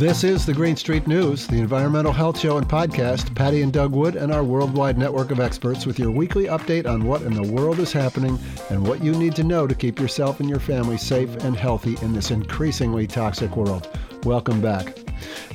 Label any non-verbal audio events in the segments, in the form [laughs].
This is the Green Street News, the environmental health show and podcast. Patti and Doug Wood and our worldwide network of experts with your weekly update on what in the world is happening and what you need to know to keep yourself and your family safe and healthy in this increasingly toxic world. Welcome back.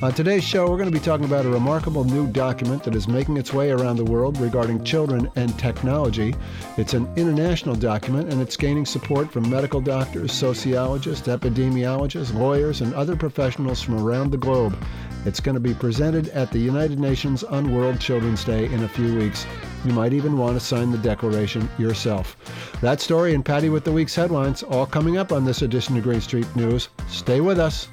On today's show, we're going to be talking about a remarkable new document that is making its way around the world regarding children and technology. It's an international document and it's gaining support from medical doctors, sociologists, epidemiologists, lawyers, and other professionals from around the globe. It's going to be presented at the United Nations on World Children's Day in a few weeks. You might even want to sign the declaration yourself. That story and Patti with the week's headlines all coming up on this edition of Green Street News. Stay with us.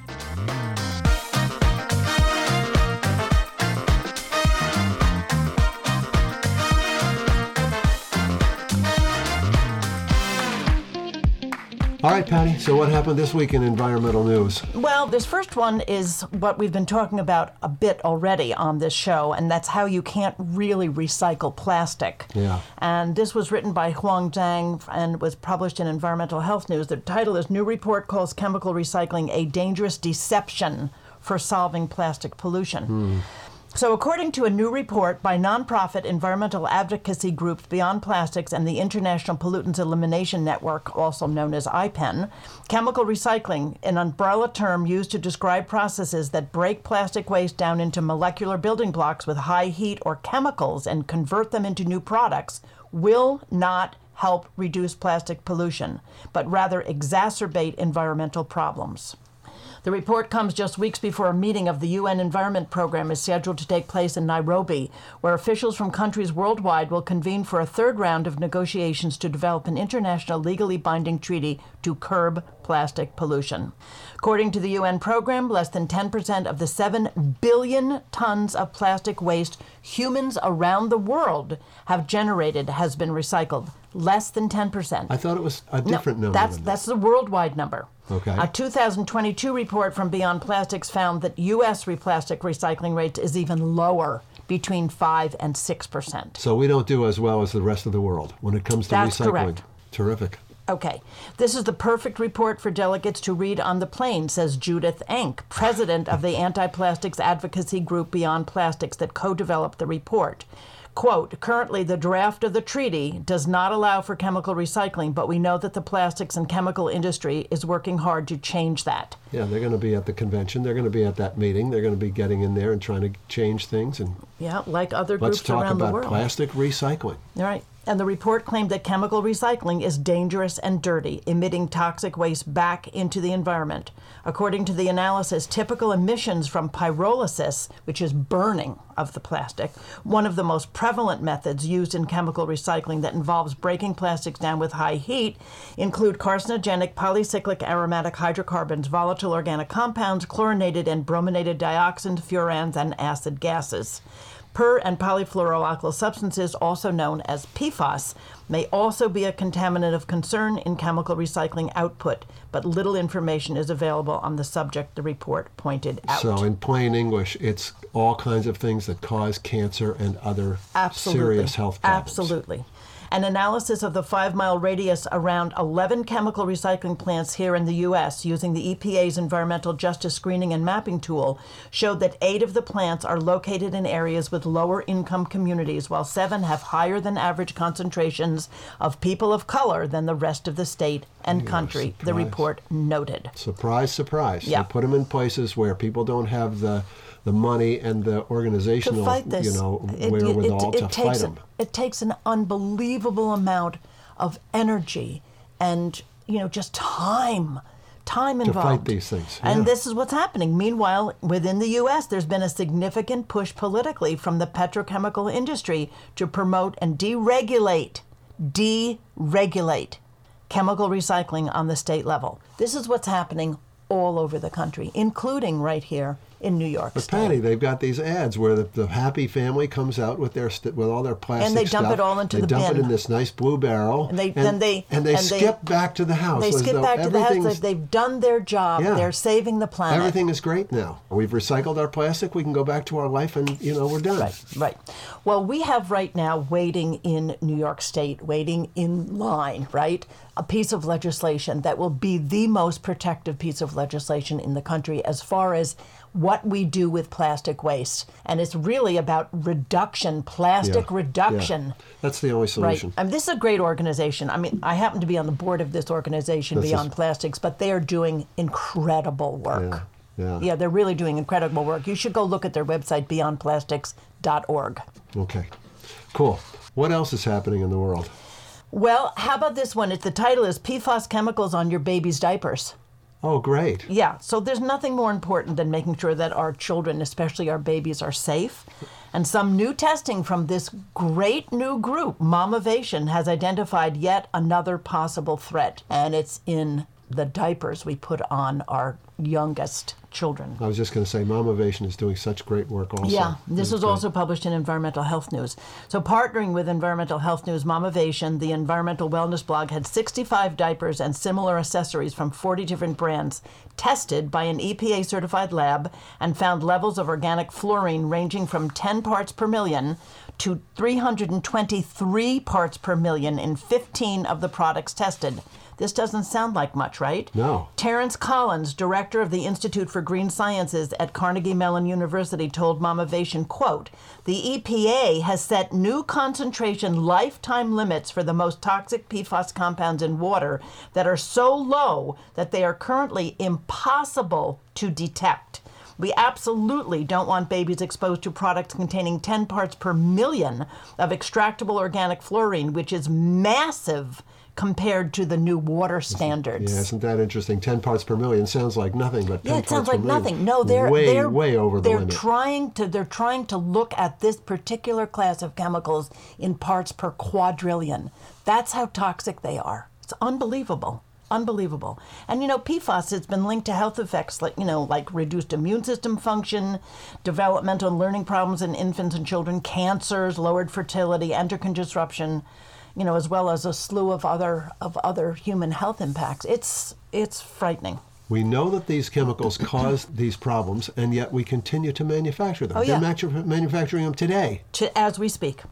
All right, Patti. So, what happened this week in environmental news? Well, this first one is what we've been talking about a bit already on this show, and that's how you can't really recycle plastic. Yeah. And this was written by Huang Zhang and was published in Environmental Health News. The title is New Report Calls Chemical Recycling a Dangerous Deception for Solving Plastic Pollution. Hmm. So, according to a new report by nonprofit environmental advocacy groups Beyond Plastics and the International Pollutants Elimination Network, also known as IPEN, chemical recycling, an umbrella term used to describe processes that break plastic waste down into molecular building blocks with high heat or chemicals and convert them into new products, will not help reduce plastic pollution, but rather exacerbate environmental problems. The report comes just weeks before a meeting of the UN Environment Program is scheduled to take place in Nairobi, where officials from countries worldwide will convene for a third round of negotiations to develop an international legally binding treaty to curb plastic pollution. According to the UN program, less than 10% of the 7 billion tons of plastic waste humans around the world have generated has been recycled. Less than 10%. I thought it was a different number. That's that's the worldwide number. Okay. A 2022 report from Beyond Plastics found that U.S. plastic recycling rate is even lower, between five and six percent. So, we don't do as well as the rest of the world when it comes to That's recycling. correct. Terrific. Okay, this is the perfect report for delegates to read on the plane, says Judith Enck, president of the [laughs] anti plastics advocacy group Beyond Plastics that co developed the report. Quote, currently the draft of the treaty does not allow for chemical recycling, but we know that the plastics and chemical industry is working hard to change that. Yeah, they're going to be at the convention. They're going to be at that meeting. They're going to be getting in there and trying to change things. And Yeah, like other groups let's groups talk around the about world. plastic recycling. All right. And the report claimed that chemical recycling is dangerous and dirty, emitting toxic waste back into the environment. According to the analysis, typical emissions from pyrolysis, which is burning of the plastic, one of the most prevalent methods used in chemical recycling that involves breaking plastics down with high heat, include carcinogenic polycyclic aromatic hydrocarbons, volatile organic compounds, chlorinated and brominated dioxins, furans, and acid gases. Per and polyfluoroalkyl substances, also known as PFAS, may also be a contaminant of concern in chemical recycling output, but little information is available on the subject, the report pointed out. So, in plain English, it's all kinds of things that cause cancer and other Absolutely. serious health problems. Absolutely. An analysis of the five mile radius around 11 chemical recycling plants here in the U.S. using the EPA's Environmental Justice Screening and Mapping tool showed that eight of the plants are located in areas with lower income communities, while seven have higher than average concentrations of people of color than the rest of the state and country, the report noted. Surprise, surprise. Yeah. They put them in places where people don't have the the money and the organizational, you know, It- it- wherewithal it, to takes fight them. It takes an unbelievable amount of energy and you know just time, time involved to fight these things, And this is what's happening. Meanwhile, within the U.S., there's been a significant push politically from the petrochemical industry to promote and deregulate, deregulate chemical recycling on the state level. This is what's happening all over the country, including right here in New York But. Patti, they've got these ads where the, the happy family comes out with their st- with all their plastic and they dump stuff. it all into they the dump it in this nice blue barrel. And they- then they- and they and they- skip back to the house. They skip back to the house. they've done their job. Yeah. They're saving the planet. Everything is great now. We've recycled our plastic. We can go back to our life, and you know we're done. Right, right. Well, we have right now waiting in New York State, waiting in line, right? A piece of legislation that will be the most protective piece of legislation in the country as far as what we do with plastic waste. And it's really about reduction, plastic Yeah, reduction. yeah. That's the only Right. solution. I mean, this is a great organization. I mean, I happen to be on the board of this organization, This is- Beyond Plastics, but they are doing incredible work. Yeah, yeah. they're really doing incredible work. You should go look at their website, beyondplastics.org. Okay. Cool. What else is happening in the world? Well, how about this one? It, the title is PFAS chemicals on your baby's diapers. Oh, great. Yeah, so there's nothing more important than making sure that our children, especially our babies, are safe. And some new testing from this great new group, Mamavation, has identified yet another possible threat, and it's in the diapers we put on our youngest children. I was just going to say, Mamavation is doing such great work also. Yeah, this was also published in Environmental Health News. So, partnering with Environmental Health News, Mamavation, the environmental wellness blog, had 65 diapers and similar accessories from 40 different brands tested by an EPA certified lab and found levels of organic fluorine ranging from 10 parts per million to 323 parts per million in 15 of the products tested. This doesn't sound like much, right? No. Terrence Collins, director of the Institute for Green Sciences at Carnegie Mellon University, told Mamavation, quote, "The EPA has set new concentration lifetime limits for the most toxic PFAS compounds in water that are so low that they are currently impossible to detect." We absolutely don't want babies exposed to products containing 10 parts per million of extractable organic fluorine, which is massive compared to the new water standards. Yeah, isn't that interesting? 10 parts per million sounds like nothing, but 10 Yeah, it sounds like nothing. No, they're way, they're way over the they're limit. trying to they're trying to look at this particular class of chemicals in parts per quadrillion. That's how toxic they are. It's unbelievable. Unbelievable. And you know, PFAS has been linked to health effects like, you know, like reduced immune system function, developmental and learning problems in infants and children, cancers, lowered fertility, endocrine disruption, you know, as well as a slew of other of other human health impacts. It's it's frightening. we know that these chemicals [clears throat] cause these problems, and yet we continue to manufacture them. Oh, yeah. They're manufacturing them today. to, as we speak.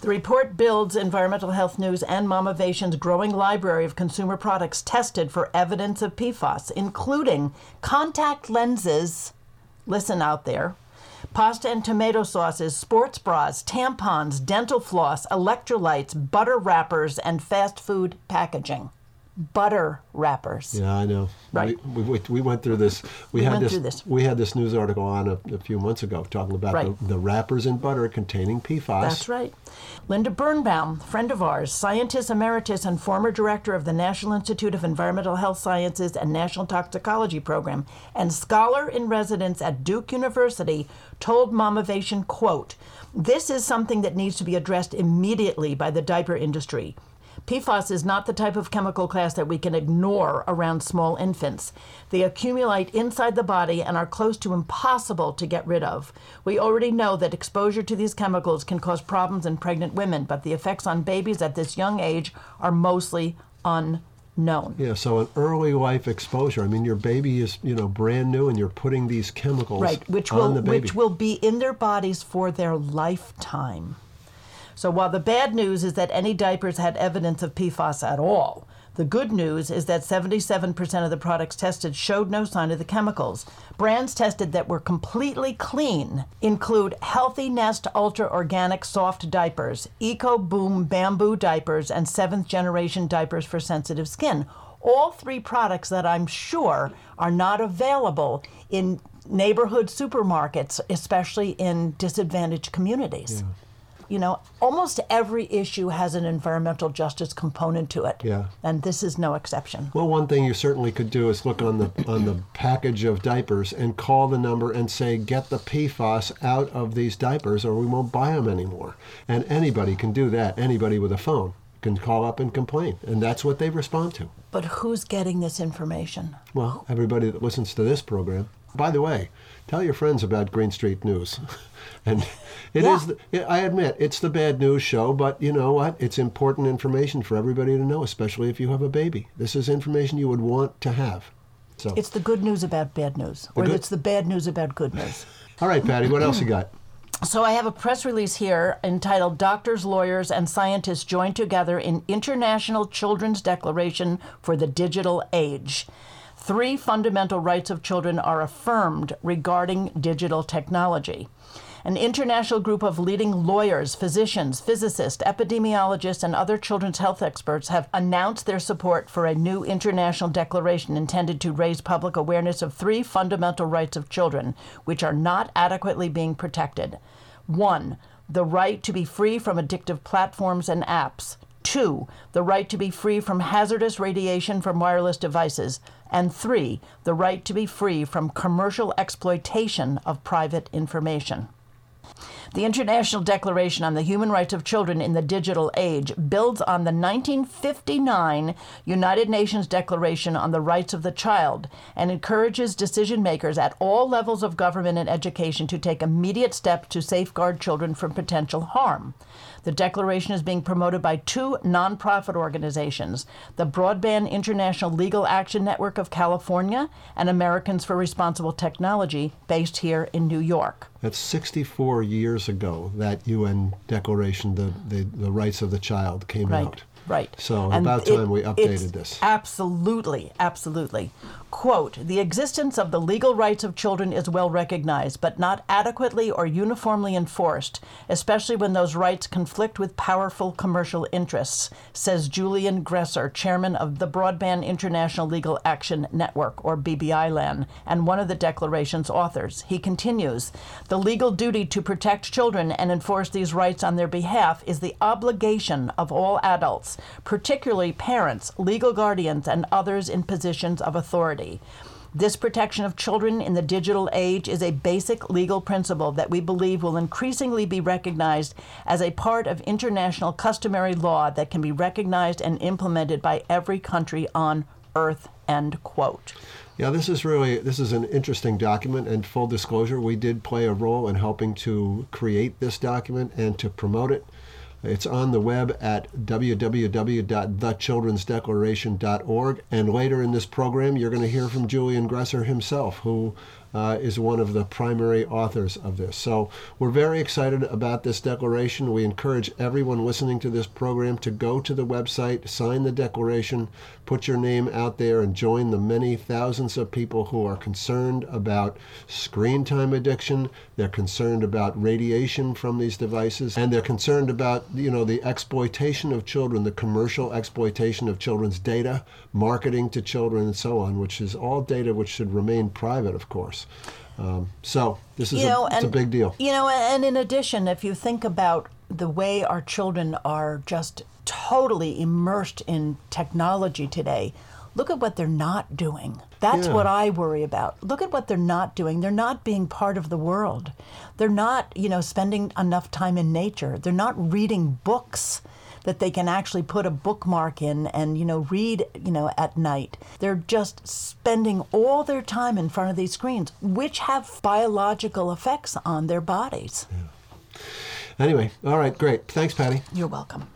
The report builds Environmental Health News and Mamavation's growing library of consumer products tested for evidence of PFAS, including contact lenses, listen out there, pasta and tomato sauces, sports bras, tampons, dental floss, electrolytes, butter wrappers, and fast food packaging. Butter wrappers. Yeah, I know. Right. We, we, we went through this. We, We had went this, through this. We had this news article on a, a few months ago talking about Right. the, the wrappers in butter containing PFAS. That's right. Linda Birnbaum, friend of ours, scientist emeritus and former director of the National Institute of Environmental Health Sciences and National Toxicology Program, and scholar in residence at Duke University, told Mamavation, quote, This is something that needs to be addressed immediately by the diaper industry. PFAS is not the type of chemical class that we can ignore around small infants. They accumulate inside the body and are close to impossible to get rid of. We already know that exposure to these chemicals can cause problems in pregnant women, but the effects on babies at this young age are mostly unknown. Yeah, so an early life exposure. I mean, your baby is, you know, brand new and you're putting these chemicals Right, which on will the baby. which will be in their bodies for their lifetime. So while the bad news is that any diapers had evidence of PFAS at all, the good news is that 77% of the products tested showed no sign of the chemicals. Brands tested that were completely clean include Healthy Nest Ultra Organic Soft Diapers, Eco Boom Bamboo Diapers, and seventh generation diapers for sensitive skin. All three products that I'm sure are not available in neighborhood supermarkets, especially in disadvantaged communities. You know, almost every issue has an environmental justice component to it. Yeah. And this is no exception. Well, one thing you certainly could do is look on the on the package of diapers and call the number and say, "Get the PFAS out of these diapers, or we won't buy them anymore." And anybody can do that. Anybody with a phone can call up and complain, and that's what they respond to. But who's getting this information? Well, everybody that listens to this program. By the way, tell your friends about Green Street News. [laughs] and it is. Yeah. the- I admit, it's the bad news show, but you know what? It's important information for everybody to know, especially if you have a baby. This is information you would want to have. So, It's the good news about bad news, or good- it's the bad news about good news. all right, Patti, what else you got? [clears throat] So I have a press release here entitled Doctors, Lawyers, and Scientists Join Together in International Children's Declaration for the Digital Age. Three fundamental rights of children are affirmed regarding digital technology. An international group of leading lawyers, physicians, physicists, epidemiologists, and other children's health experts have announced their support for a new international declaration intended to raise public awareness of three fundamental rights of children, which are not adequately being protected. One, the right to be free from addictive platforms and apps. Two, the right to be free from hazardous radiation from wireless devices. And three, the right to be free from commercial exploitation of private information. The International Declaration on the Human Rights of Children in the Digital Age builds on the 1959 United Nations Declaration on the Rights of the Child and encourages decision makers at all levels of government and education to take immediate steps to safeguard children from potential harm. The declaration is being promoted by two nonprofit organizations the Broadband International Legal Action Network of California and Americans for Responsible Technology, based here in New York. That's 64 years ago that UN Declaration, the, the, the Rights of the Child, came Right. out. Right. So And about it- time we updated this. Absolutely, absolutely. Quote The existence of the legal rights of children is well recognized, but not adequately or uniformly enforced, especially when those rights conflict with powerful commercial interests, says Julian Gresser, chairman of the Broadband International Legal Action Network, or BBI-LAN, and one of the declaration's authors. He continues The legal duty to protect children and enforce these rights on their behalf is the obligation of all adults, particularly parents, legal guardians, and others in positions of authority. This protection of children in the digital age is a basic legal principle that we believe will increasingly be recognized as a part of international customary law that can be recognized and implemented by every country on earth. End quote. Yeah, this is really this is an interesting document. And full disclosure, we did play a role in helping to create this document and to promote it. It's on the web at www.thechildrensdeclaration.org. And later in this program, you're going to hear from Julian Gresser himself, who uh, is one of the primary authors of this. So we're very excited about this declaration. We encourage everyone listening to this program to go to the website, sign the declaration, put your name out there, and join the many thousands of people who are concerned about screen time addiction. They're concerned about radiation from these devices, and they're concerned about you know the exploitation of children, the commercial exploitation of children's data, marketing to children, and so on, which is all data which should remain private, of course. Um, so this is you know, a, it's a big deal. You know, and in addition, if you think about the way our children are just totally immersed in technology today, look at what they're not doing. That's Yeah. what I worry about. Look at what they're not doing. They're not being part of the world. They're not, you know, spending enough time in nature. They're not reading books that they can actually put a bookmark in and you know read you know at night they're just spending all their time in front of these screens which have biological effects on their bodies Anyway, all right, great. Thanks, Patti. you're welcome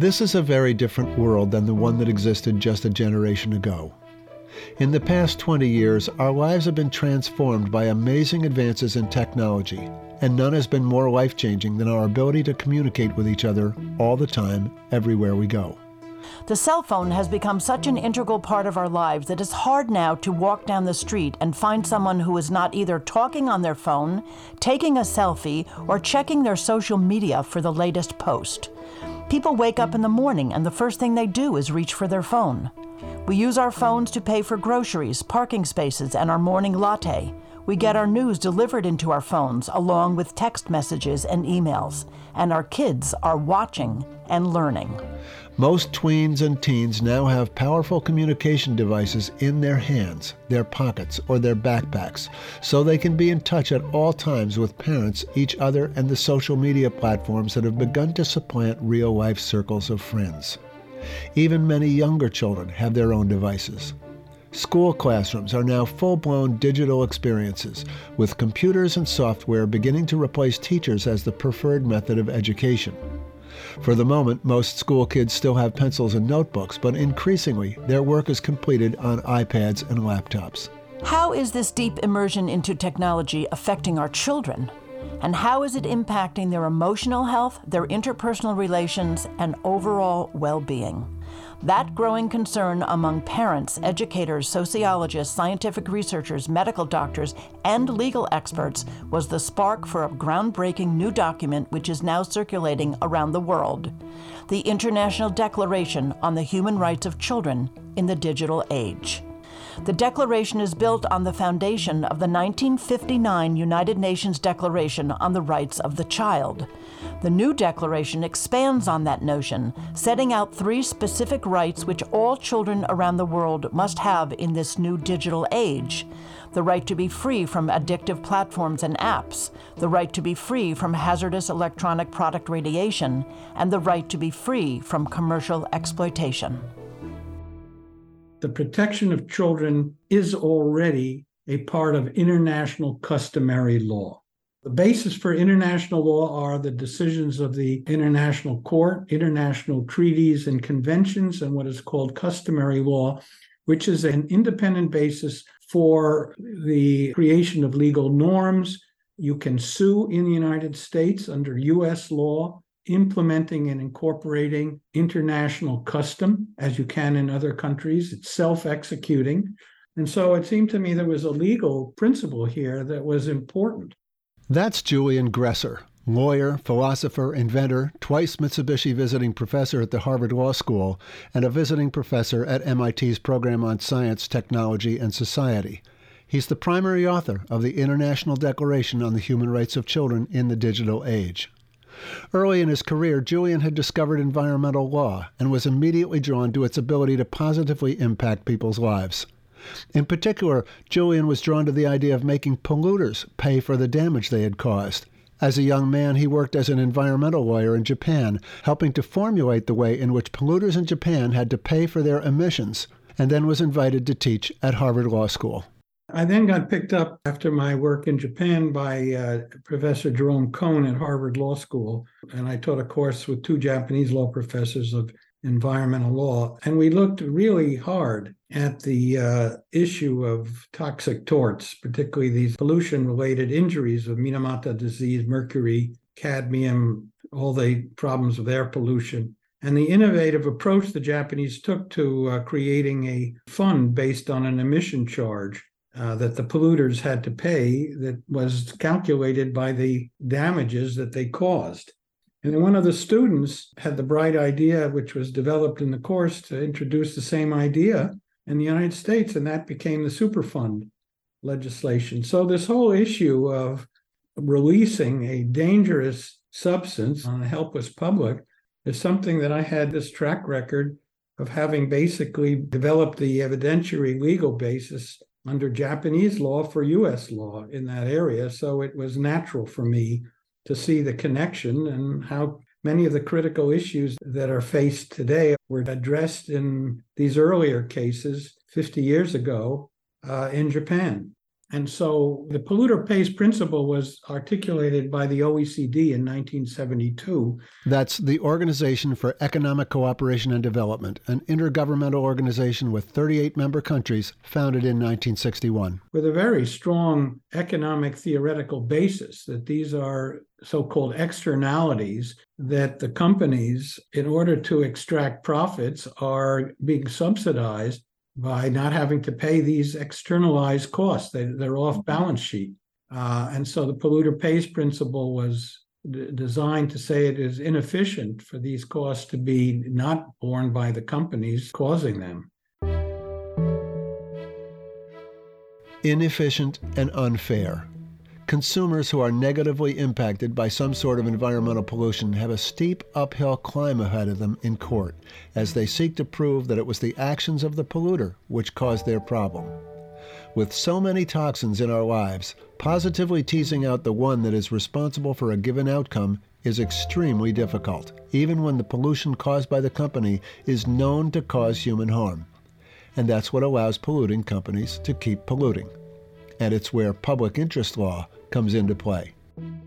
This is a very different world than the one that existed just a generation ago. In the past 20 years, our lives have been transformed by amazing advances in technology, and none has been more life changing than our ability to communicate with each other all the time, everywhere we go. The cell phone has become such an integral part of our lives that it's hard now to walk down the street and find someone who is not either talking on their phone, taking a selfie, or checking their social media for the latest post. People wake up in the morning and the first thing they do is reach for their phone. We use our phones to pay for groceries, parking spaces, and our morning latte. We get our news delivered into our phones along with text messages and emails, and our kids are watching and learning. Most tweens and teens now have powerful communication devices in their hands, their pockets, or their backpacks, so they can be in touch at all times with parents, each other, and the social media platforms that have begun to supplant real life circles of friends. Even many younger children have their own devices. School classrooms are now full blown digital experiences, with computers and software beginning to replace teachers as the preferred method of education. For the moment, most school kids still have pencils and notebooks, but increasingly, their work is completed on iPads and laptops. How is this deep immersion into technology affecting our children? And how is it impacting their emotional health, their interpersonal relations, and overall well being? That growing concern among parents, educators, sociologists, scientific researchers, medical doctors, and legal experts was the spark for a groundbreaking new document which is now circulating around the world the International Declaration on the Human Rights of Children in the Digital Age. The declaration is built on the foundation of the 1959 United Nations Declaration on the Rights of the Child. The new declaration expands on that notion, setting out three specific rights which all children around the world must have in this new digital age the right to be free from addictive platforms and apps, the right to be free from hazardous electronic product radiation, and the right to be free from commercial exploitation the protection of children is already a part of international customary law. The basis for international law are the decisions of the International Court, international treaties and conventions, and what is called customary law, which is an independent basis for the creation of legal norms. You can sue in the United States under US law implementing and incorporating international custom as you can in other countries. It's self executing. And so it seemed to me there was a legal principle here that was important. That's Julian Gresser, lawyer, philosopher, inventor, twice Mitsubishi visiting professor at the Harvard Law School, and a visiting professor at MIT's program on science, technology, and society. He's the primary author of the International Declaration on the Human Rights of Children in the Digital Age. Early in his career, Julian had discovered environmental law and was immediately drawn to its ability to positively impact people's lives. In particular, Julian was drawn to the idea of making polluters pay for the damage they had caused. As a young man, he worked as an environmental lawyer in Japan, helping to formulate the way in which polluters in Japan had to pay for their emissions, and then was invited to teach at Harvard Law School. I then got picked up after my work in Japan by uh, Professor Jerome Cohen at Harvard Law School. And I taught a course with two Japanese law professors of environmental law. And we looked really hard at the uh, issue of toxic torts, particularly these pollution related injuries of Minamata disease, mercury, cadmium, all the problems of air pollution. And the innovative approach the Japanese took to uh, creating a fund based on an emission charge uh, that the polluters had to pay that was calculated by the damages that they caused. And then one of the students had the bright idea, which was developed in the course, to introduce the same idea in the United States, and that became the Superfund legislation. So, this whole issue of releasing a dangerous substance on a helpless public is something that I had this track record of having basically developed the evidentiary legal basis under Japanese law for US law in that area. So it was natural for me to see the connection and how many of the critical issues that are faced today were addressed in these earlier cases 50 years ago uh, in Japan. And so the polluter pays principle was articulated by the OECD in 1972. That's the Organization for Economic Cooperation and Development, an intergovernmental organization with 38 member countries founded in 1961. With a very strong economic theoretical basis that these are so called externalities that the companies, in order to extract profits, are being subsidized by not having to pay these externalized costs. They, they're off balance sheet. Uh, and so the polluter pays principle was d- designed to say it is inefficient for these costs to be not borne by the companies causing them. Inefficient and unfair. Consumers who are negatively impacted by some sort of environmental pollution have a steep uphill climb ahead of them in court as they seek to prove that it was the actions of the polluter which caused their problem. With so many toxins in our lives, positively teasing out the one that is responsible for a given outcome is extremely difficult, even when the pollution caused by the company is known to cause human harm. And that's what allows polluting companies to keep polluting. And it's where public interest law comes into play.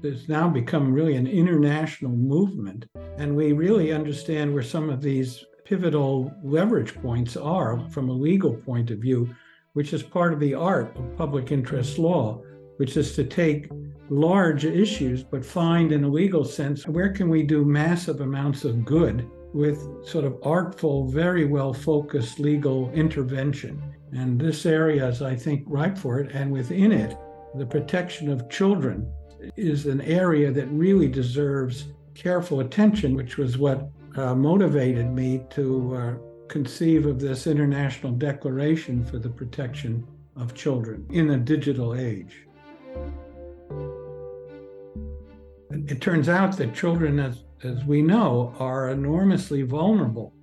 It's now become really an international movement. And we really understand where some of these pivotal leverage points are from a legal point of view, which is part of the art of public interest law, which is to take large issues but find in a legal sense where can we do massive amounts of good with sort of artful, very well focused legal intervention. And this area is, I think, ripe for it. And within it, the protection of children is an area that really deserves careful attention, which was what uh, motivated me to uh, conceive of this international declaration for the protection of children in a digital age. It turns out that children, as, as we know, are enormously vulnerable.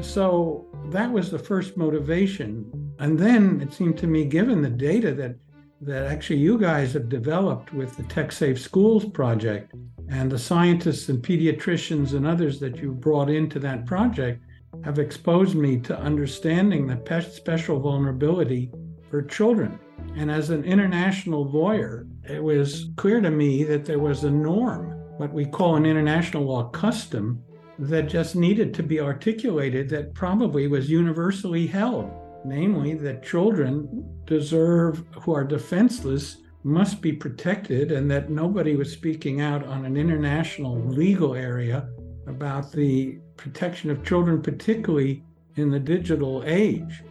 So that was the first motivation. And then it seemed to me, given the data that that actually you guys have developed with the Tech Safe Schools project and the scientists and pediatricians and others that you brought into that project have exposed me to understanding the special vulnerability for children. And as an international lawyer, it was clear to me that there was a norm, what we call an international law custom, that just needed to be articulated that probably was universally held namely that children deserve, who are defenseless, must be protected, and that nobody was speaking out on an international legal area about the protection of children, particularly in the digital age.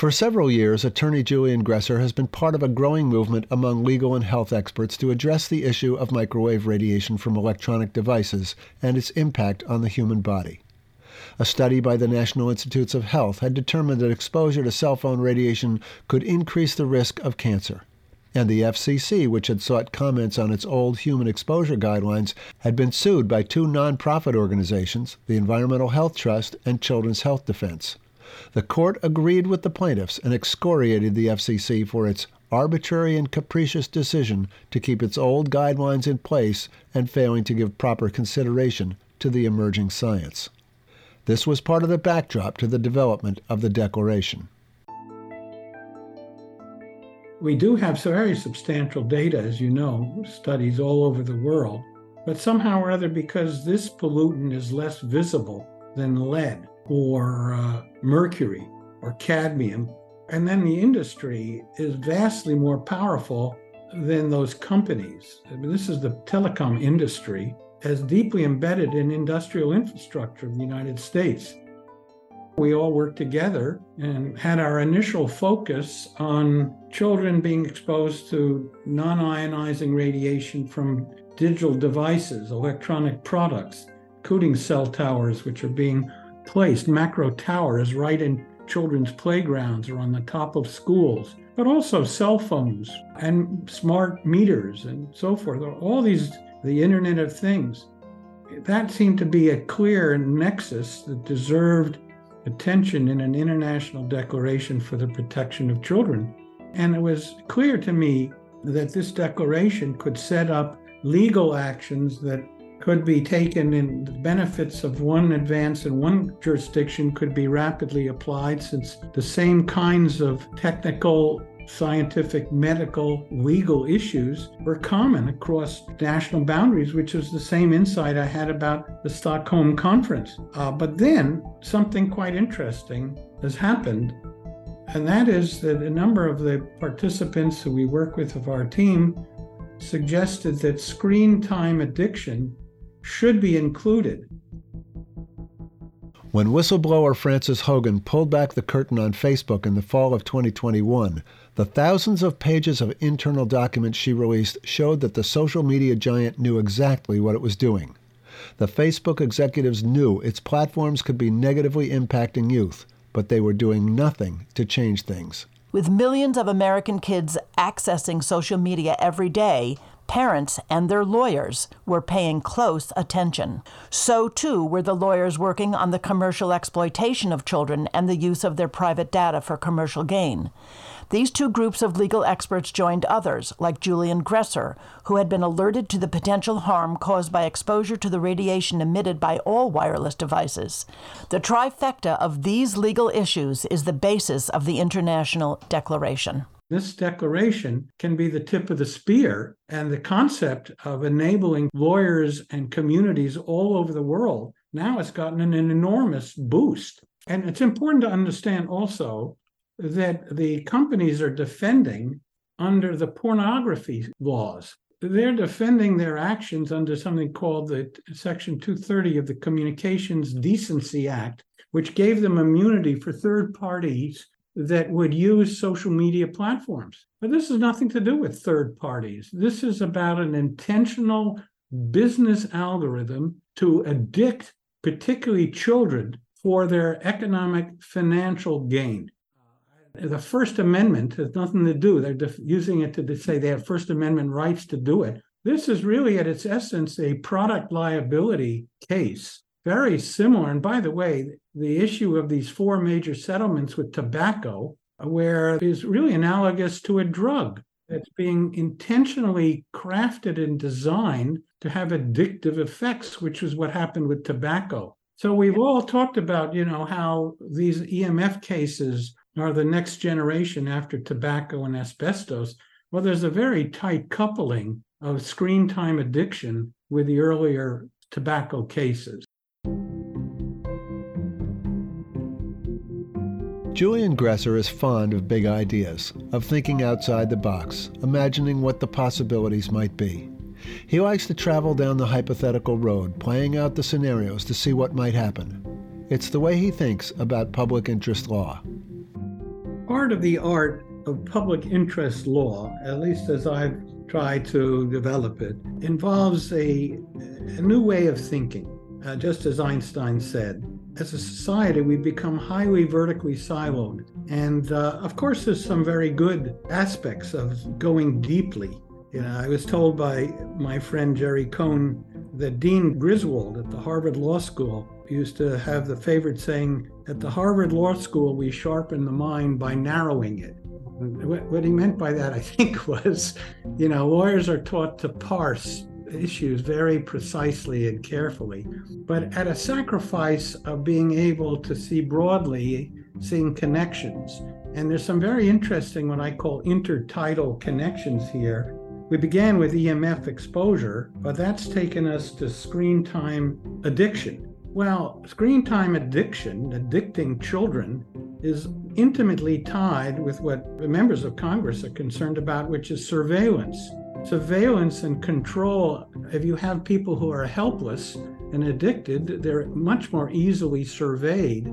For several years, attorney Julian Gresser has been part of a growing movement among legal and health experts to address the issue of microwave radiation from electronic devices and its impact on the human body. A study by the National Institutes of Health had determined that exposure to cell phone radiation could increase the risk of cancer. And the FCC, which had sought comments on its old human exposure guidelines, had been sued by two nonprofit organizations, the Environmental Health Trust and Children's Health Defense. The court agreed with the plaintiffs and excoriated the FCC for its arbitrary and capricious decision to keep its old guidelines in place and failing to give proper consideration to the emerging science. This was part of the backdrop to the development of the Declaration. We do have some very substantial data, as you know, studies all over the world, but somehow or other, because this pollutant is less visible than lead or uh, mercury or cadmium, and then the industry is vastly more powerful than those companies. I mean, this is the telecom industry as deeply embedded in industrial infrastructure of the United States. We all worked together and had our initial focus on children being exposed to non ionizing radiation from digital devices, electronic products, including cell towers, which are being placed, macro towers, right in children's playgrounds or on the top of schools, but also cell phones and smart meters and so forth. All these the Internet of Things. That seemed to be a clear nexus that deserved attention in an international declaration for the protection of children. And it was clear to me that this declaration could set up legal actions that could be taken and the benefits of one advance in one jurisdiction could be rapidly applied since the same kinds of technical scientific, medical, legal issues were common across national boundaries, which was the same insight I had about the Stockholm Conference. Uh, but then something quite interesting has happened, and that is that a number of the participants who we work with of our team suggested that screen time addiction should be included when whistleblower Frances Haugen pulled back the curtain on Facebook in the fall of 2021, the thousands of pages of internal documents she released showed that the social media giant knew exactly what it was doing. The Facebook executives knew its platforms could be negatively impacting youth, but they were doing nothing to change things. With millions of American kids accessing social media every day, parents and their lawyers were paying close attention. So, too, were the lawyers working on the commercial exploitation of children and the use of their private data for commercial gain. These two groups of legal experts joined others, like Julian Gresser, who had been alerted to the potential harm caused by exposure to the radiation emitted by all wireless devices. The trifecta of these legal issues is the basis of the International Declaration. This declaration can be the tip of the spear, and the concept of enabling lawyers and communities all over the world now has gotten an enormous boost. And it's important to understand also that the companies are defending under the pornography laws. They're defending their actions under something called the Section 230 of the Communications Decency Act, which gave them immunity for third parties that would use social media platforms. But this has nothing to do with third parties. This is about an intentional business algorithm to addict, particularly children, for their economic financial gain. Uh, the First Amendment has nothing to do. They're def- using it to say they have First Amendment rights to do it. This is really, at its essence, a product liability case very similar. And by the way, the issue of these four major settlements with tobacco, where is really analogous to a drug that's being intentionally crafted and designed to have addictive effects, which is what happened with tobacco. So we've all talked about, you know, how these EMF cases are the next generation after tobacco and asbestos. Well, there's a very tight coupling of screen time addiction with the earlier tobacco cases. Julian Gresser is fond of big ideas, of thinking outside the box, imagining what the possibilities might be. He likes to travel down the hypothetical road, playing out the scenarios to see what might happen. It's the way he thinks about public interest law. Part of the art of public interest law, at least as I've tried to develop it, involves a, a new way of thinking, uh, just as Einstein said as a society, we've become highly vertically siloed. And uh, of course, there's some very good aspects of going deeply. You know, I was told by my friend Jerry Cohen that Dean Griswold at the Harvard Law School used to have the favorite saying, At the Harvard Law School, we sharpen the mind by narrowing it. What he meant by that, I think, [laughs] was, you know, lawyers are taught to parse issues very precisely and carefully, but at a sacrifice of being able to see broadly, seeing connections. And there's some very interesting, what I call intertidal connections here. We began with EMF exposure, but that's taken us to screen time addiction. Well, screen time addiction, addicting children, is intimately tied with what members of Congress are concerned about, which is surveillance surveillance and control, if you have people who are helpless and addicted, they're much more easily surveyed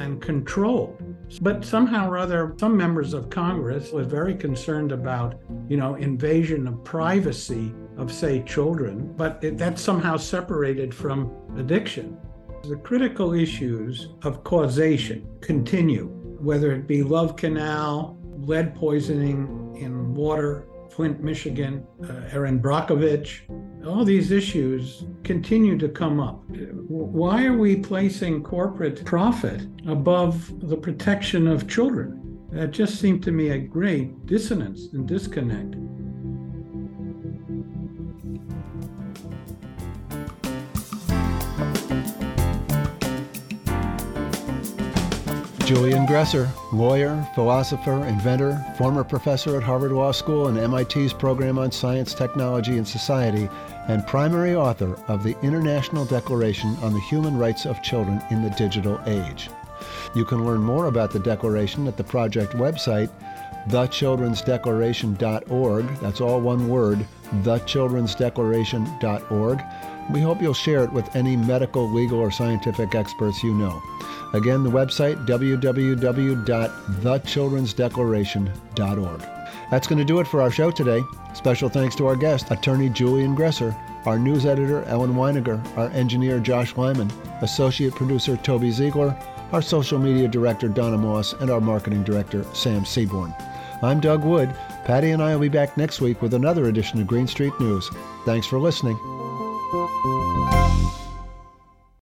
and controlled. But somehow or other, some members of Congress were very concerned about, you know, invasion of privacy of, say, children, but it, that's somehow separated from addiction. The critical issues of causation continue, whether it be Love Canal, lead poisoning in water, Flint, Michigan, uh, Erin Brockovich. All these issues continue to come up. Why are we placing corporate profit above the protection of children? That just seemed to me a great dissonance and disconnect. Julian Gresser, lawyer, philosopher, inventor, former professor at Harvard Law School and MIT's program on science, technology, and society, and primary author of the International Declaration on the Human Rights of Children in the Digital Age. You can learn more about the Declaration at the project website, thechildrensdeclaration.org. That's all one word, thechildrensdeclaration.org. We hope you'll share it with any medical, legal, or scientific experts you know. Again, the website www.thechildrensdeclaration.org. That's going to do it for our show today. Special thanks to our guest, attorney Julian Gresser, our news editor Ellen Weiniger, our engineer Josh Lyman, associate producer Toby Ziegler, our social media director Donna Moss, and our marketing director Sam Seaborn. I'm Doug Wood. Patti and I will be back next week with another edition of Green Street News. Thanks for listening.